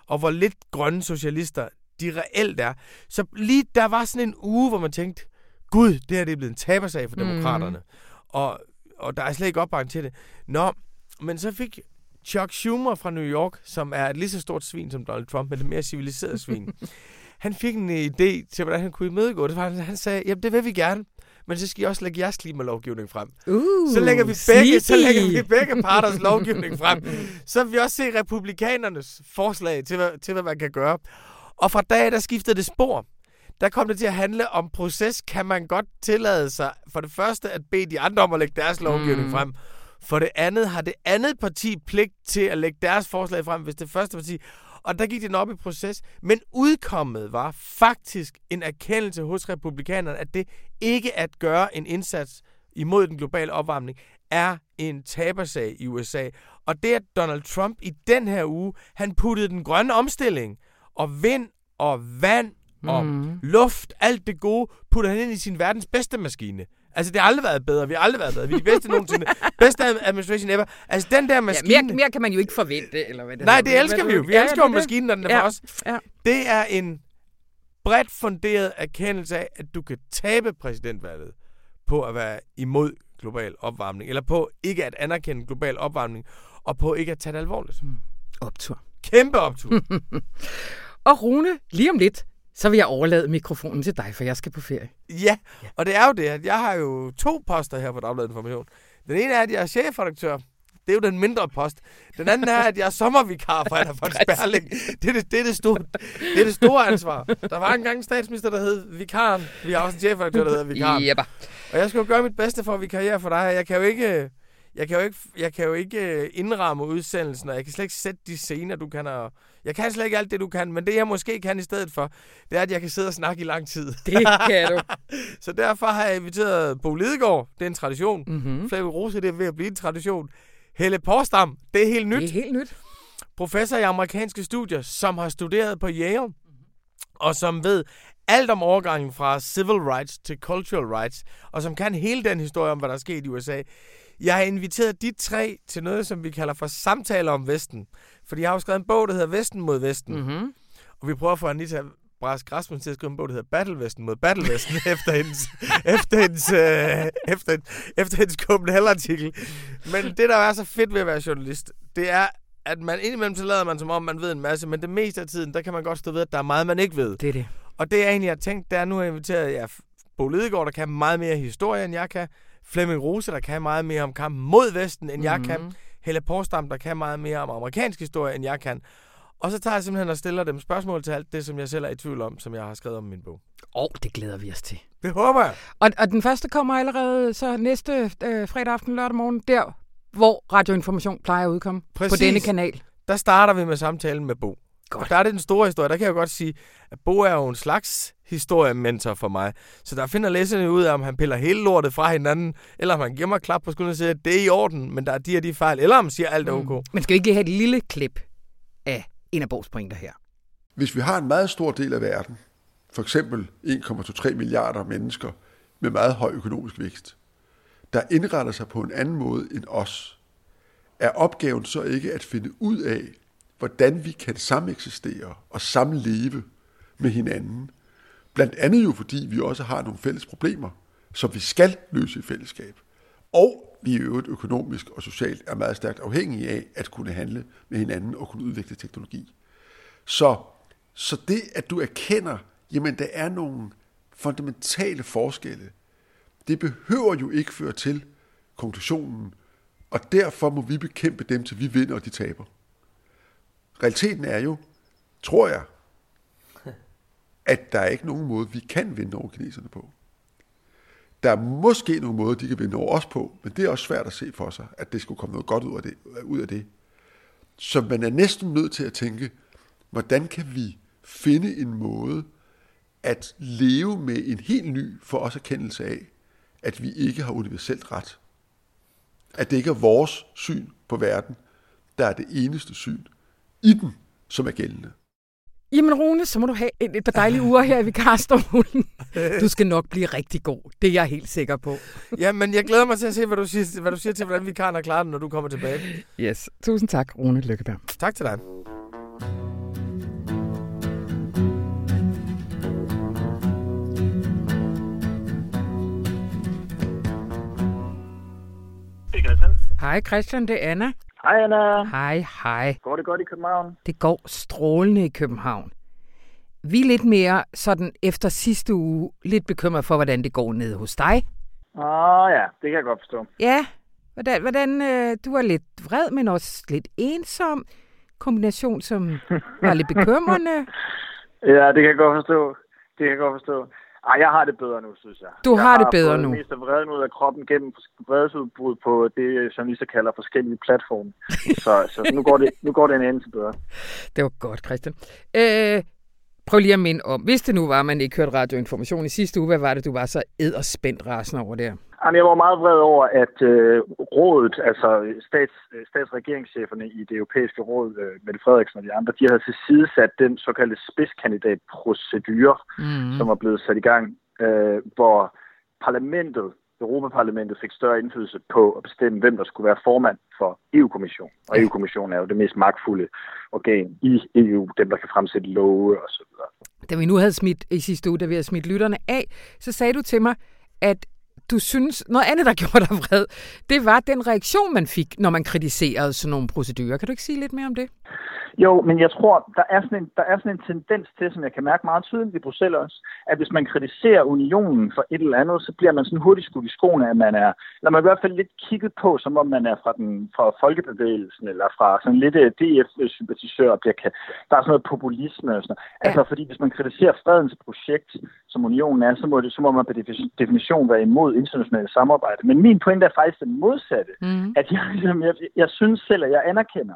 og hvor lidt grønne socialister de reelt er. Så lige der var sådan en uge, hvor man tænkte, gud, det her det er blevet en tabersag for Mhm. demokraterne. Og, og der er slet ikke opbakning til det. Nå, men så fik Chuck Schumer fra New York, som er et lige så stort svin som Donald Trump, men et mere civiliseret svin. han fik en idé til, hvordan han kunne imødegå det. Han, han sagde, jamen det vil vi gerne, men så skal I også lægge jeres klimalovgivning frem. Uh, Så lægger vi begge, så lægger vi begge parters lovgivning frem. Så vil vi også se republikanernes forslag til, hvad, til, hvad man kan gøre. Og fra dag, der skiftede det spor. Der kom det til at handle om proces. Kan man godt tillade sig for det første at bede de andre om at lægge deres lovgivning Mm. frem. For det andet har det andet parti pligt til at lægge deres forslag frem, hvis det første parti... Og der gik den op i proces. Men udkommet var faktisk en erkendelse hos republikanerne, at det ikke at gøre en indsats imod den globale opvarmning er en tabersag i USA. Og det, at Donald Trump i den her uge, han puttede den grønne omstilling og vind og vand og Mm. luft, alt det gode, putter han ind i sin verdens bedste maskine. Altså, det har aldrig været bedre. Vi har aldrig været bedre. Vi er de bedste nogensinde. Bedste administration ever. Altså, den der Ja, maskine... mere, mere kan man jo ikke forvente, eller hvad det Nej, det elsker vi jo. Vi Ja, elsker jo maskinen, når den er Ja, for os. ja. Det er en bredt funderet erkendelse af, at du kan tabe præsidentvalget på at være imod global opvarmning, eller på ikke at anerkende global opvarmning, og på ikke at tage det alvorligt. Optur. Kæmpe optur. Og Rune, lige om lidt, så vil jeg overlade mikrofonen til dig, for jeg skal på ferie. ja, og det er jo det, at jeg har jo to poster her på Dagbladet Information. Den ene er, at jeg er chefredaktør. Det er jo den mindre post. Den anden er, at jeg er sommervikar for Anna von Sperling. Det er det, det, er det, store, det er det store ansvar. Der var engang en statsminister, der hed Vikaren. Vi har også en chefredaktør, der hedder Vikaren. Jepper. Og jeg skal jo gøre mit bedste for at vikariere for dig. Jeg kan jo ikke, jeg kan jo ikke, jeg kan jo ikke øh, indramme udsendelsen, og jeg kan slet ikke sætte de scener, du kan. Og jeg kan slet ikke alt det, du kan, men det jeg måske kan i stedet for, det er, at jeg kan sidde og snakke i lang tid. Det kan du. Så derfor har jeg inviteret Bo Lidegaard. Det er en tradition. Mm. Mm-hmm. Flemming Rose, det er ved at blive en tradition. Helle Porsdam, det er helt nyt Det er helt nyt. professor i amerikanske studier, som har studeret på Yale, og som ved alt om overgangen fra civil rights til cultural rights, og som kan hele den historie om, hvad der er sket i USA. Jeg har inviteret de tre til noget, som vi kalder for samtaler om Vesten. For de har jo skrevet en bog, der hedder Vesten mod Vesten. Mm. Mm-hmm. Og vi prøver at få Anita Brask Rasmussen til at skrive en bog, der hedder Battle Vesten mod Battle Vesten, efter hendes, efter hendes, øh, efter, efter hendes Copenhagen-artikel. Men det, der er så fedt ved at være journalist, det er, at man indimellem så lader man som om, man ved en masse, men det meste af tiden, der kan man godt stå ved, at der er meget, man ikke ved. Det er det. Og det er egentlig, jeg har tænkt, det er, nu har jeg inviteret jer Bo Lidegaard, der kan meget mere historie, end jeg kan. Flemming Rose, der kan meget mere om kampen mod Vesten, end jeg kan. Mhm. Helle Porsdam, der kan meget mere om amerikansk historie, end jeg kan. Og så tager jeg simpelthen og stiller dem spørgsmål til alt det, som jeg selv er i tvivl om, som jeg har skrevet om i min bog. Åh, oh, det glæder vi os til. Det håber jeg. Og, og den første kommer allerede så næste øh, fredag aften, lørdag morgen, der hvor Radioinformation plejer at udkomme Præcis. på denne kanal. Der starter vi med samtalen med Bo. Godt. Og der er det den store historie. Der kan jeg godt sige, at Bo er jo en slags historiementor for mig. Så der finder læserne ud af, om han piller hele lortet fra hinanden, eller om han giver mig klap på skulderen og siger, at det er i orden, men der er de og de fejl, eller om han siger, at alt er ok. Mm. Men skal vi ikke lige have et lille klip af en af Bo's pointer her? Hvis vi har en meget stor del af verden, for eksempel 1,23 milliarder mennesker med meget høj økonomisk vækst, der indretter sig på en anden måde end os, er opgaven så ikke at finde ud af, hvordan vi kan sameksistere og samleve med hinanden. Blandt andet jo fordi vi også har nogle fælles problemer, som vi skal løse i fællesskab. Og vi i øvrigt økonomisk og socialt er meget stærkt afhængige af at kunne handle med hinanden og kunne udvikle teknologi. Så, så det, at du erkender, jamen der er nogle fundamentale forskelle, det behøver jo ikke føre til konklusionen, og derfor må vi bekæmpe dem, til vi vinder, og de taber. Realiteten er jo, tror jeg, at der er ikke nogen måde, vi kan vinde over kineserne på. Der er måske nogle måder, de kan vinde over os på, men det er også svært at se for sig, at det skulle komme noget godt ud af det. Ud af det. Så man er næsten nødt til at tænke, hvordan kan vi finde en måde at leve med en helt ny for os erkendelse af, at vi ikke har universelt ret. At det ikke er vores syn på verden, der er det eneste syn i den, som er gældende. Jamen Rune, så må du have et par dejlige uger her i vikarstolen. Du skal nok blive rigtig god. Det er jeg helt sikker på. Ja, men jeg glæder mig til at se, hvad du siger, hvad du siger til, hvordan vi kan klare det, når du kommer tilbage. Yes. Tusind tak, Rune Lykkeberg. Tak til dig. Hej Christian, det er Anna. Hej Anna. Hej, hej. Går det godt i København? Det går strålende i København. Vi er lidt mere sådan efter sidste uge lidt bekymret for, hvordan det går nede hos dig. Åh oh, ja, det kan jeg godt forstå. Ja, hvordan, hvordan øh, du er lidt vred, men også lidt ensom. Kombination, som var lidt bekymrende. ja, det kan jeg godt forstå. Det kan jeg godt forstå. Ej, jeg har det bedre nu, synes jeg. Du jeg har det bedre nu. Jeg har mest af vreden ud af kroppen gennem vredesudbrud på det, som vi så kalder forskellige platforme. så, så nu, går det, nu går det en anelse bedre. Det var godt, Christian. Øh, prøv lige at minde om, hvis det nu var, at man ikke hørte radioinformation i sidste uge, hvad var det, du var så edderspændt rasende over der? Jamen, jeg var meget vred over, at øh, rådet, altså stats, statsregeringscheferne i det europæiske råd, øh, Mette Frederiksen og de andre, de havde tilsidesat den såkaldte spidskandidatprocedure, mm. som var blevet sat i gang, øh, hvor parlamentet, Europaparlamentet fik større indflydelse på at bestemme, hvem der skulle være formand for EU-kommissionen. Og EU-kommissionen er jo det mest magtfulde organ i EU, dem der kan fremsætte love og så videre. Da vi nu havde smidt i sidste uge, da vi havde smidt lytterne af, så sagde du til mig, at du synes, noget andet, der gjorde dig vred, det var den reaktion, man fik, når man kritiserede sådan nogle procedurer. Kan du ikke sige lidt mere om det? Jo, men jeg tror, der er, sådan en, der er sådan en tendens til, som jeg kan mærke meget tydeligt i Bruxelles også, at hvis man kritiserer unionen for et eller andet, så bliver man sådan hurtigt skudt i skoene, at man er, eller man er i hvert fald lidt kigget på, som om man er fra, den, fra folkebevægelsen, eller fra sådan lidt øh, DF-sympatisør, der, er sådan noget populisme og sådan noget. Ja. Altså, fordi hvis man kritiserer fredens projekt, som unionen er, så må, det, så må man på definition være imod internationalt samarbejde. Men min pointe er faktisk den modsatte, mm. at jeg, jeg, jeg synes selv, at jeg anerkender,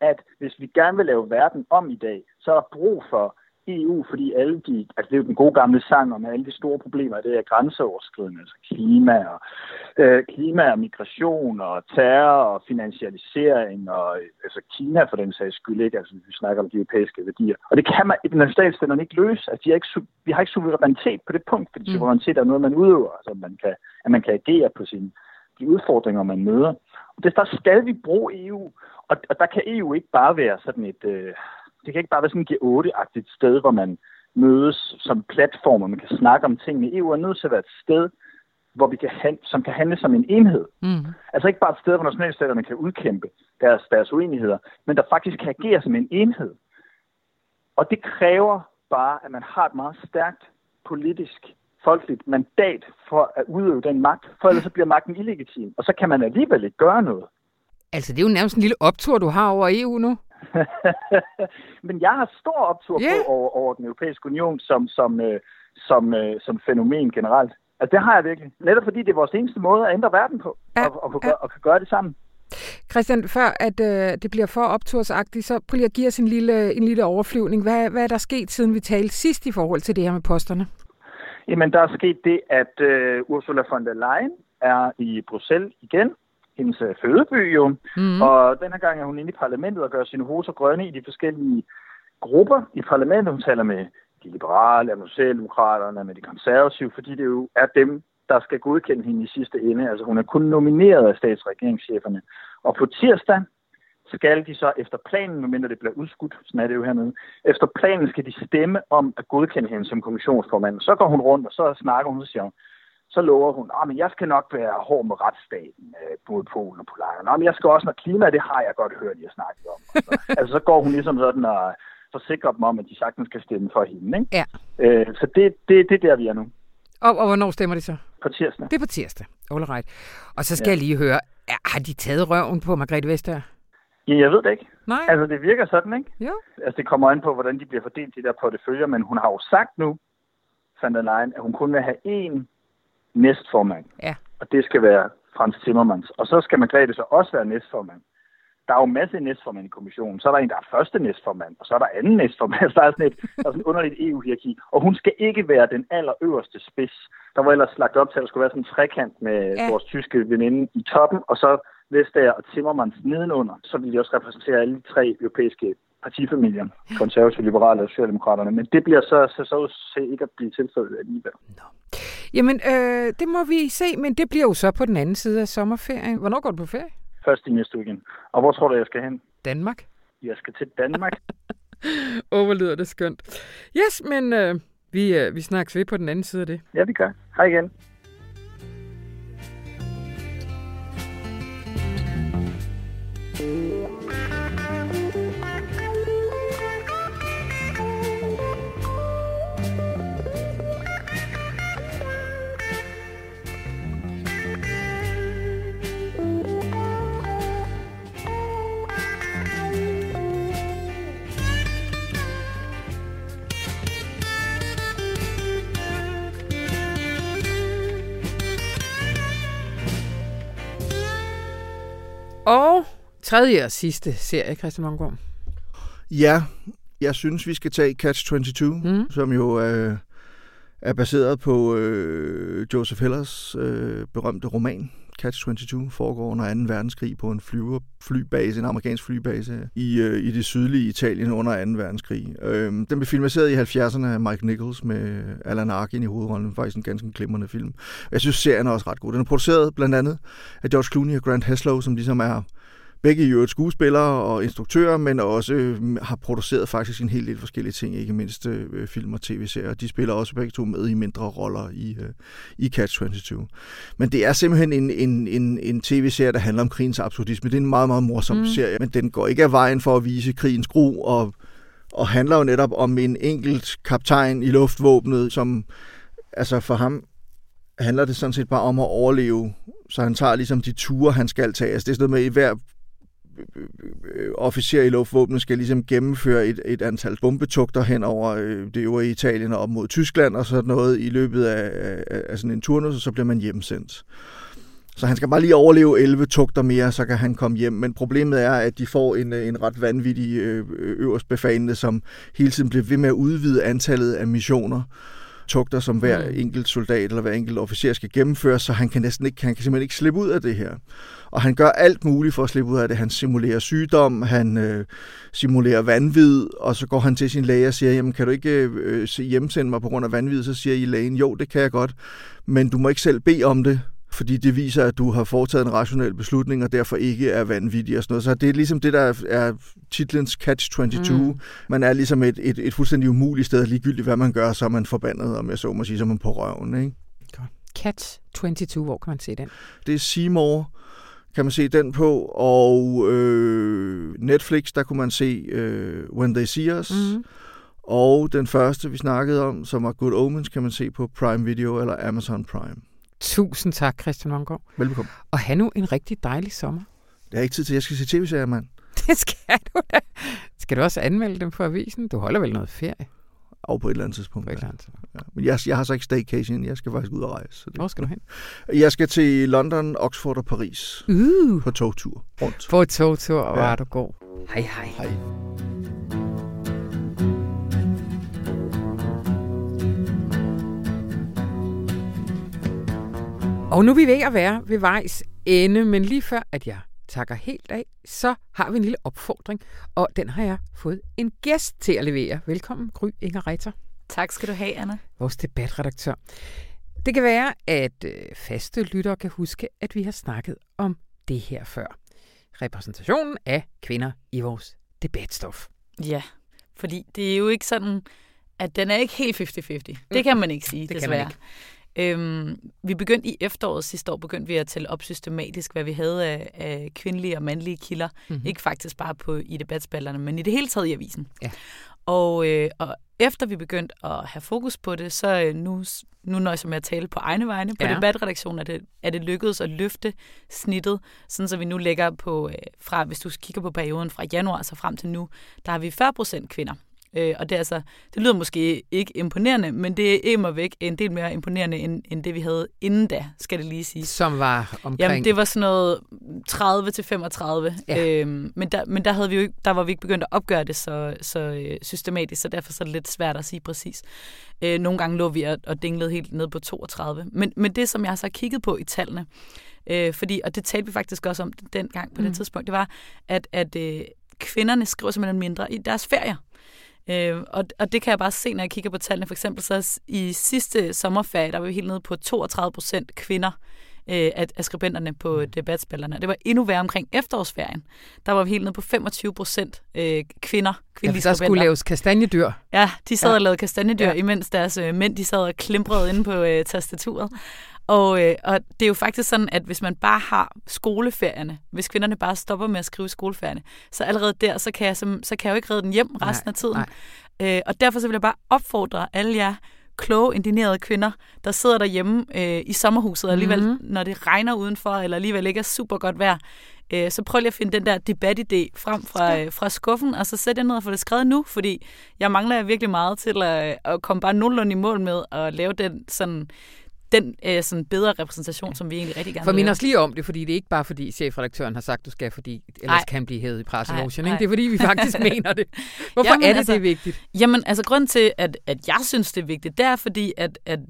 at hvis vi gerne vil lave verden om i dag, så er der brug for EU, fordi alle de, altså det er jo den gode gamle sang om alle de store problemer, det er grænseoverskridende, altså klima og, øh, klima og migration og terror og finansialisering og altså Kina for den sags skyld ikke, altså vi snakker om de europæiske værdier. Og det kan man i nationalstaterne ikke løse, altså de er ikke, vi har ikke suverænitet på det punkt, fordi mm. suverænitet er noget, man udøver, altså man kan, at man kan agere på sine de udfordringer, man møder. Og det, der skal vi bruge EU, og, og der kan EU ikke bare være sådan et, øh, det kan ikke bare være sådan et G8-agtigt sted, hvor man mødes som platform, og man kan snakke om tingene. EU er nødt til at være et sted, hvor vi kan hand, som kan handle som en enhed. Mm. Altså ikke bare et sted, hvor nationalstaterne kan udkæmpe deres, deres uenigheder, men der faktisk kan agere som en enhed. Og det kræver bare, at man har et meget stærkt politisk, folkeligt mandat for at udøve den magt, for ellers så bliver magten illegitim, og så kan man alligevel ikke gøre noget. Altså, det er jo nærmest en lille optur, du har over EU nu. Men jeg har stor optur yeah. på over, over den europæiske union som, som, øh, som, øh, som fænomen generelt. Altså, det har jeg virkelig. Netop fordi det er vores eneste måde at ændre verden på, Ja, og, og, og, ja. og, kan gøre det sammen. Christian, før at øh, det bliver for optursagtigt, så prøv lige at give os en lille, en lille overflyvning. Hvad, hvad er der sket, siden vi talte sidst i forhold til det her med posterne? Jamen, der er sket det, at øh, Ursula von der Leyen er i Bruxelles igen, hendes øh, fødeby jo, mm. og den her gang er hun inde i parlamentet og gør sine hoser grønne i de forskellige grupper i parlamentet. Hun taler med de liberale, med socialdemokraterne, med de konservative, fordi det jo er dem, der skal godkende hende i sidste ende. Altså hun er kun nomineret af statsregeringscheferne. Og på tirsdag skal de så efter planen, medmindre det bliver udskudt, sådan er det jo hernede, efter planen skal de stemme om at godkende hende som kommissionsformand. Så går hun rundt, og så snakker hun, og siger hun, så lover hun, at men jeg skal nok være hård med retsstaten øh, mod Polen og Polakker. Nå, men jeg skal også, når klima, det har jeg godt hørt, har snakket om. Altså, altså så går hun ligesom sådan og forsikrer dem om, at de sagtens skal stemme for hende. Ikke? Ja. Øh, så det, det, det er der, vi er nu. Og, og hvornår stemmer de så? På tirsdag. Det er på tirsdag. All right. Og så skal ja. jeg lige høre, er, har de taget røven på Margrethe Vestager? Ja, jeg ved det ikke. Nej. Altså, det virker sådan, ikke? Jo. Altså, det kommer an på, hvordan de bliver fordelt, de der porteføljer, men hun har jo sagt nu, van der Leyen, at hun kun vil have én næstformand. Ja. Og det skal være Frans Timmermans. Og så skal Margrethe så også være næstformand. Der er jo masser af næstformand i kommissionen. Så er der en, der er første næstformand, og så er der anden næstformand. Så der er sådan et, der er sådan et underligt EU-hierarki. Og hun skal ikke være den allerøverste spids. Der var ellers lagt op til, at der skulle være sådan en trekant med Ja. vores tyske veninde i toppen, og så Vestager og Timmermans nedenunder. Så vil de også repræsentere alle de tre europæiske partifamilier, konservative, liberale og socialdemokraterne. Men det bliver så, så, så, ikke at blive tilfældet alligevel. Jamen, øh, det må vi se, men det bliver jo så på den anden side af sommerferien. Hvornår går du på ferie? Først i næste weekend. Og hvor tror du, jeg skal hen? Danmark. Jeg skal til Danmark. Åh, hvor lyder det skønt. Yes, men øh, vi, øh, vi snakkes ved på den anden side af det. Ja, vi gør. Hej igen. Og tredje og sidste serie, Christian Mongård. Ja, jeg synes, vi skal tage Catch-22, mm. som jo øh, er baseret på øh, Joseph Hellers øh, berømte roman. Catch-22 foregår under 2. verdenskrig på en flyver, flybase, en amerikansk flybase i, øh, i det sydlige Italien under 2. verdenskrig. Øh, den blev filmatiseret i 70'erne af Mike Nichols med Alan Arkin i hovedrollen. Faktisk en ganske glimrende film. Jeg synes, serien er også ret god. Den er produceret blandt andet af George Clooney og Grant Heslow, som ligesom er begge øvrigt skuespillere og instruktører, men også øh, har produceret faktisk en hel del forskellige ting, ikke mindst øh, film og tv-serier. De spiller også begge to med i mindre roller i, øh, i Catch-22. Men det er simpelthen en, en, en, en tv-serie, der handler om krigens absurdisme. Det er en meget, meget morsom mm. serie, men den går ikke af vejen for at vise krigens gru, og, og handler jo netop om en enkelt kaptajn i luftvåbnet, som altså for ham handler det sådan set bare om at overleve, så han tager ligesom de ture, han skal tage. Altså det er sådan noget med, i hver Øh, officer i luftvåbnet skal ligesom gennemføre et, et antal bombetugter hen over øh, det øvrige Italien og op mod Tyskland og sådan noget i løbet af, af, af sådan en turnus, og så bliver man hjemsendt. Så han skal bare lige overleve 11 tugter mere, så kan han komme hjem. Men problemet er, at de får en, øh, en ret vanvittig øh, øverstbefalende, som hele tiden bliver ved med at udvide antallet af missioner tugter, som hver enkelt soldat eller hver enkelt officer skal gennemføre, så han kan næsten ikke, han kan simpelthen ikke slippe ud af det her. Og han gør alt muligt for at slippe ud af det. Han simulerer sygdom, han øh, simulerer vanvid, og så går han til sin læge og siger, jamen kan du ikke øh, se- hjemsende mig på grund af vanvid? Så siger I lægen, jo, det kan jeg godt, men du må ikke selv bede om det, fordi det viser, at du har foretaget en rationel beslutning, og derfor ikke er vanvittig og sådan noget. Så det er ligesom det, der er, titlens Catch-22. Mm. Man er ligesom et, et, et fuldstændig umuligt sted, ligegyldigt hvad man gør, så er man forbandet, om jeg så må sige, så er man på røven, ikke? Catch 22, hvor kan man se den? Det er Seymour, kan man se den på, og øh, Netflix, der kunne man se øh, When They See Us, mm. og den første, vi snakkede om, som var Good Omens, kan man se på Prime Video eller Amazon Prime. Tusind tak, Christian Mongård. Velbekomme. Og have nu en rigtig dejlig sommer. Det er ikke tid til, at jeg skal se tv-serier, mand. Det skal du da. Skal du også anmelde dem på avisen? Du holder vel noget ferie? Og på et eller andet tidspunkt. På et ja. eller andet tidspunkt. Ja. Men jeg, jeg har så ikke staycation, jeg skal faktisk ud og rejse. Så det, Hvor skal du hen? Jeg skal til London, Oxford og Paris Uh, på togtur rundt. på togtur, hvor Ja. er du god. Hej hej. Hej. Og nu er vi ved at være ved vejs ende, men lige før at jeg takker helt af, så har vi en lille opfordring, og den har jeg fået en gæst til at levere. Velkommen, Gry Inger Reiter, Tak skal du have, Anna. vores debatredaktør. Det kan være, at øh, faste lyttere kan huske, at vi har snakket om det her før. Repræsentationen af kvinder i vores debatstof. Ja, fordi det er jo ikke sådan, at den er ikke helt 50-50. Det kan man ikke sige, Det kan desværre. man Øhm, vi begyndte i efteråret sidste år, begyndte vi at tælle op systematisk, hvad vi havde af, af kvindelige og mandlige kilder. Mhm. Mm-hmm. Ikke faktisk bare på i debatspalterne, men i det hele taget i avisen. Ja. Og, øh, og efter vi begyndte at have fokus på det, så øh, nu, nu nøjes jeg med at tale på egne vegne. På Ja. debatredaktionen er det, er det lykkedes at løfte snittet, sådan så vi nu lægger på, øh, fra, hvis du kigger på perioden fra januar så frem til nu, der har vi 40 procent kvinder. Øh, og det, er altså, det lyder måske ikke imponerende, men det er væk en del mere imponerende, end, end det vi havde inden da, skal det lige sige. Som var omkring... Jamen, det var sådan noget 30 til 35. Ja. Øhm, men der, men der, havde vi jo ikke, der var vi ikke begyndt at opgøre det så, så øh, systematisk, så derfor så er det lidt svært at sige præcis. Øh, nogle gange lå vi og, og dinglede helt ned på 32. Men, men det, som jeg har så kigget på i tallene, øh, fordi, og det talte vi faktisk også om dengang på. Mm. det tidspunkt, det var, at, at øh, kvinderne skriver simpelthen mindre i deres ferier. Øh, og, og det kan jeg bare se, når jeg kigger på tallene. For eksempel så i sidste sommerferie, der var vi helt nede på 32 procent kvinder øh, af, af skribenterne på Mm. debatspillerne. Det var endnu værre omkring efterårsferien. Der var vi helt nede på 25 procent øh, kvinder, ja, kvindelige for der skulle laves kastanjedyr. Ja, de sad Ja. ja. og lavede kastanjedyr, Ja. ja. imens deres øh, mænd de sad og klimprede inde på øh, tastaturet. Og, øh, og det er jo faktisk sådan, at hvis man bare har skoleferierne, hvis kvinderne bare stopper med at skrive skoleferierne, så allerede der, så kan jeg, som, så kan jeg jo ikke redde den hjem resten Nej, af tiden. nej. Øh, og derfor så vil jeg bare opfordre alle jer kloge, indignerede kvinder, der sidder derhjemme øh, i sommerhuset, alligevel, Mhm. mm-hmm. når det regner udenfor, eller alligevel ikke er super godt vejr, øh, så prøv lige at finde den der debatidé frem fra, øh, fra skuffen, og så sæt jer ned og få det skrevet nu, fordi jeg mangler virkelig meget til at, at komme bare nogenlunde i mål med at lave den sådan den øh, sådan bedre repræsentation, som vi egentlig rigtig gerne For vil lave. os lige om det, fordi det er ikke bare fordi chefredaktøren har sagt, du skal, fordi ellers Nej. kan han blive hævet i presselogen. Nej, ikke? Det er fordi, vi faktisk mener det. Hvorfor Jamen, er det, altså- det er vigtigt? Jamen, altså grund til, at, at jeg synes, det er vigtigt, det er fordi, at, at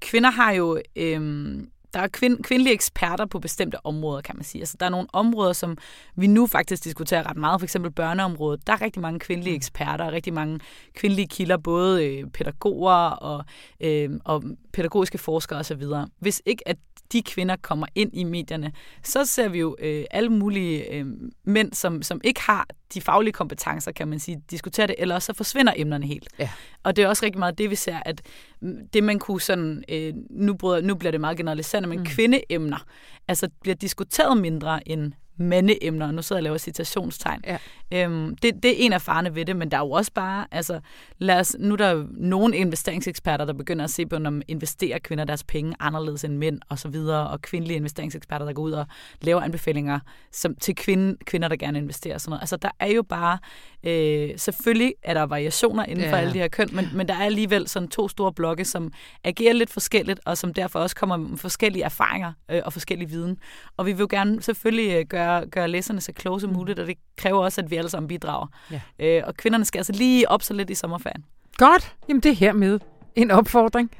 kvinder har jo... Øhm, der er kvind, kvindelige eksperter på bestemte områder, kan man sige. Altså, der er nogle områder, som vi nu faktisk diskuterer ret meget. For eksempel børneområdet. Der er rigtig mange kvindelige eksperter, og rigtig mange kvindelige kilder, både øh, pædagoger og, øh, og pædagogiske forskere osv. Hvis ikke at de kvinder kommer ind i medierne, så ser vi jo øh, alle mulige øh, mænd, som, som ikke har de faglige kompetencer, kan man sige, diskutere det, eller så forsvinder emnerne helt. Ja. Og det er også rigtig meget det, vi ser, at mm, det man kunne sådan, øh, nu, bryder, nu bliver det meget generaliserende, men mm. kvindeemner, altså bliver diskuteret mindre end mandeemner, og nu sidder jeg og laver citationstegn. Ja. Øhm, det, det er en af farne ved det, men der er jo også bare, altså, lad os, nu er der nogle investeringseksperter, der begynder at se på, om investerer kvinder deres penge anderledes end mænd og så videre, og kvindelige investeringseksperter, der går ud og laver anbefalinger som, til kvinde, kvinder, der gerne investerer og sådan noget. Altså, der er jo bare, øh, selvfølgelig er der variationer inden for Ja. alle de her køn, men, men der er alligevel sådan to store blokke, som agerer lidt forskelligt, og som derfor også kommer med forskellige erfaringer øh, og forskellig viden. Og vi vil jo gerne selvfølgelig øh, gøre, gøre læserne så kloge som muligt, og det kræver også, at vi alle sammen bidrager. Ja. Øh, og kvinderne skal altså lige op så lidt i sommerferien. Godt. Jamen, det er hermed en opfordring.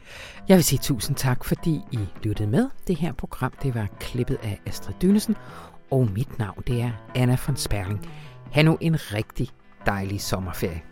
Jeg vil sige tusind tak, fordi I lyttede med. Det her program, det var klippet af Astrid Dynesen, og mit navn, det er Anna von Sperling. Ha' nu en rigtig dejlig sommerferie.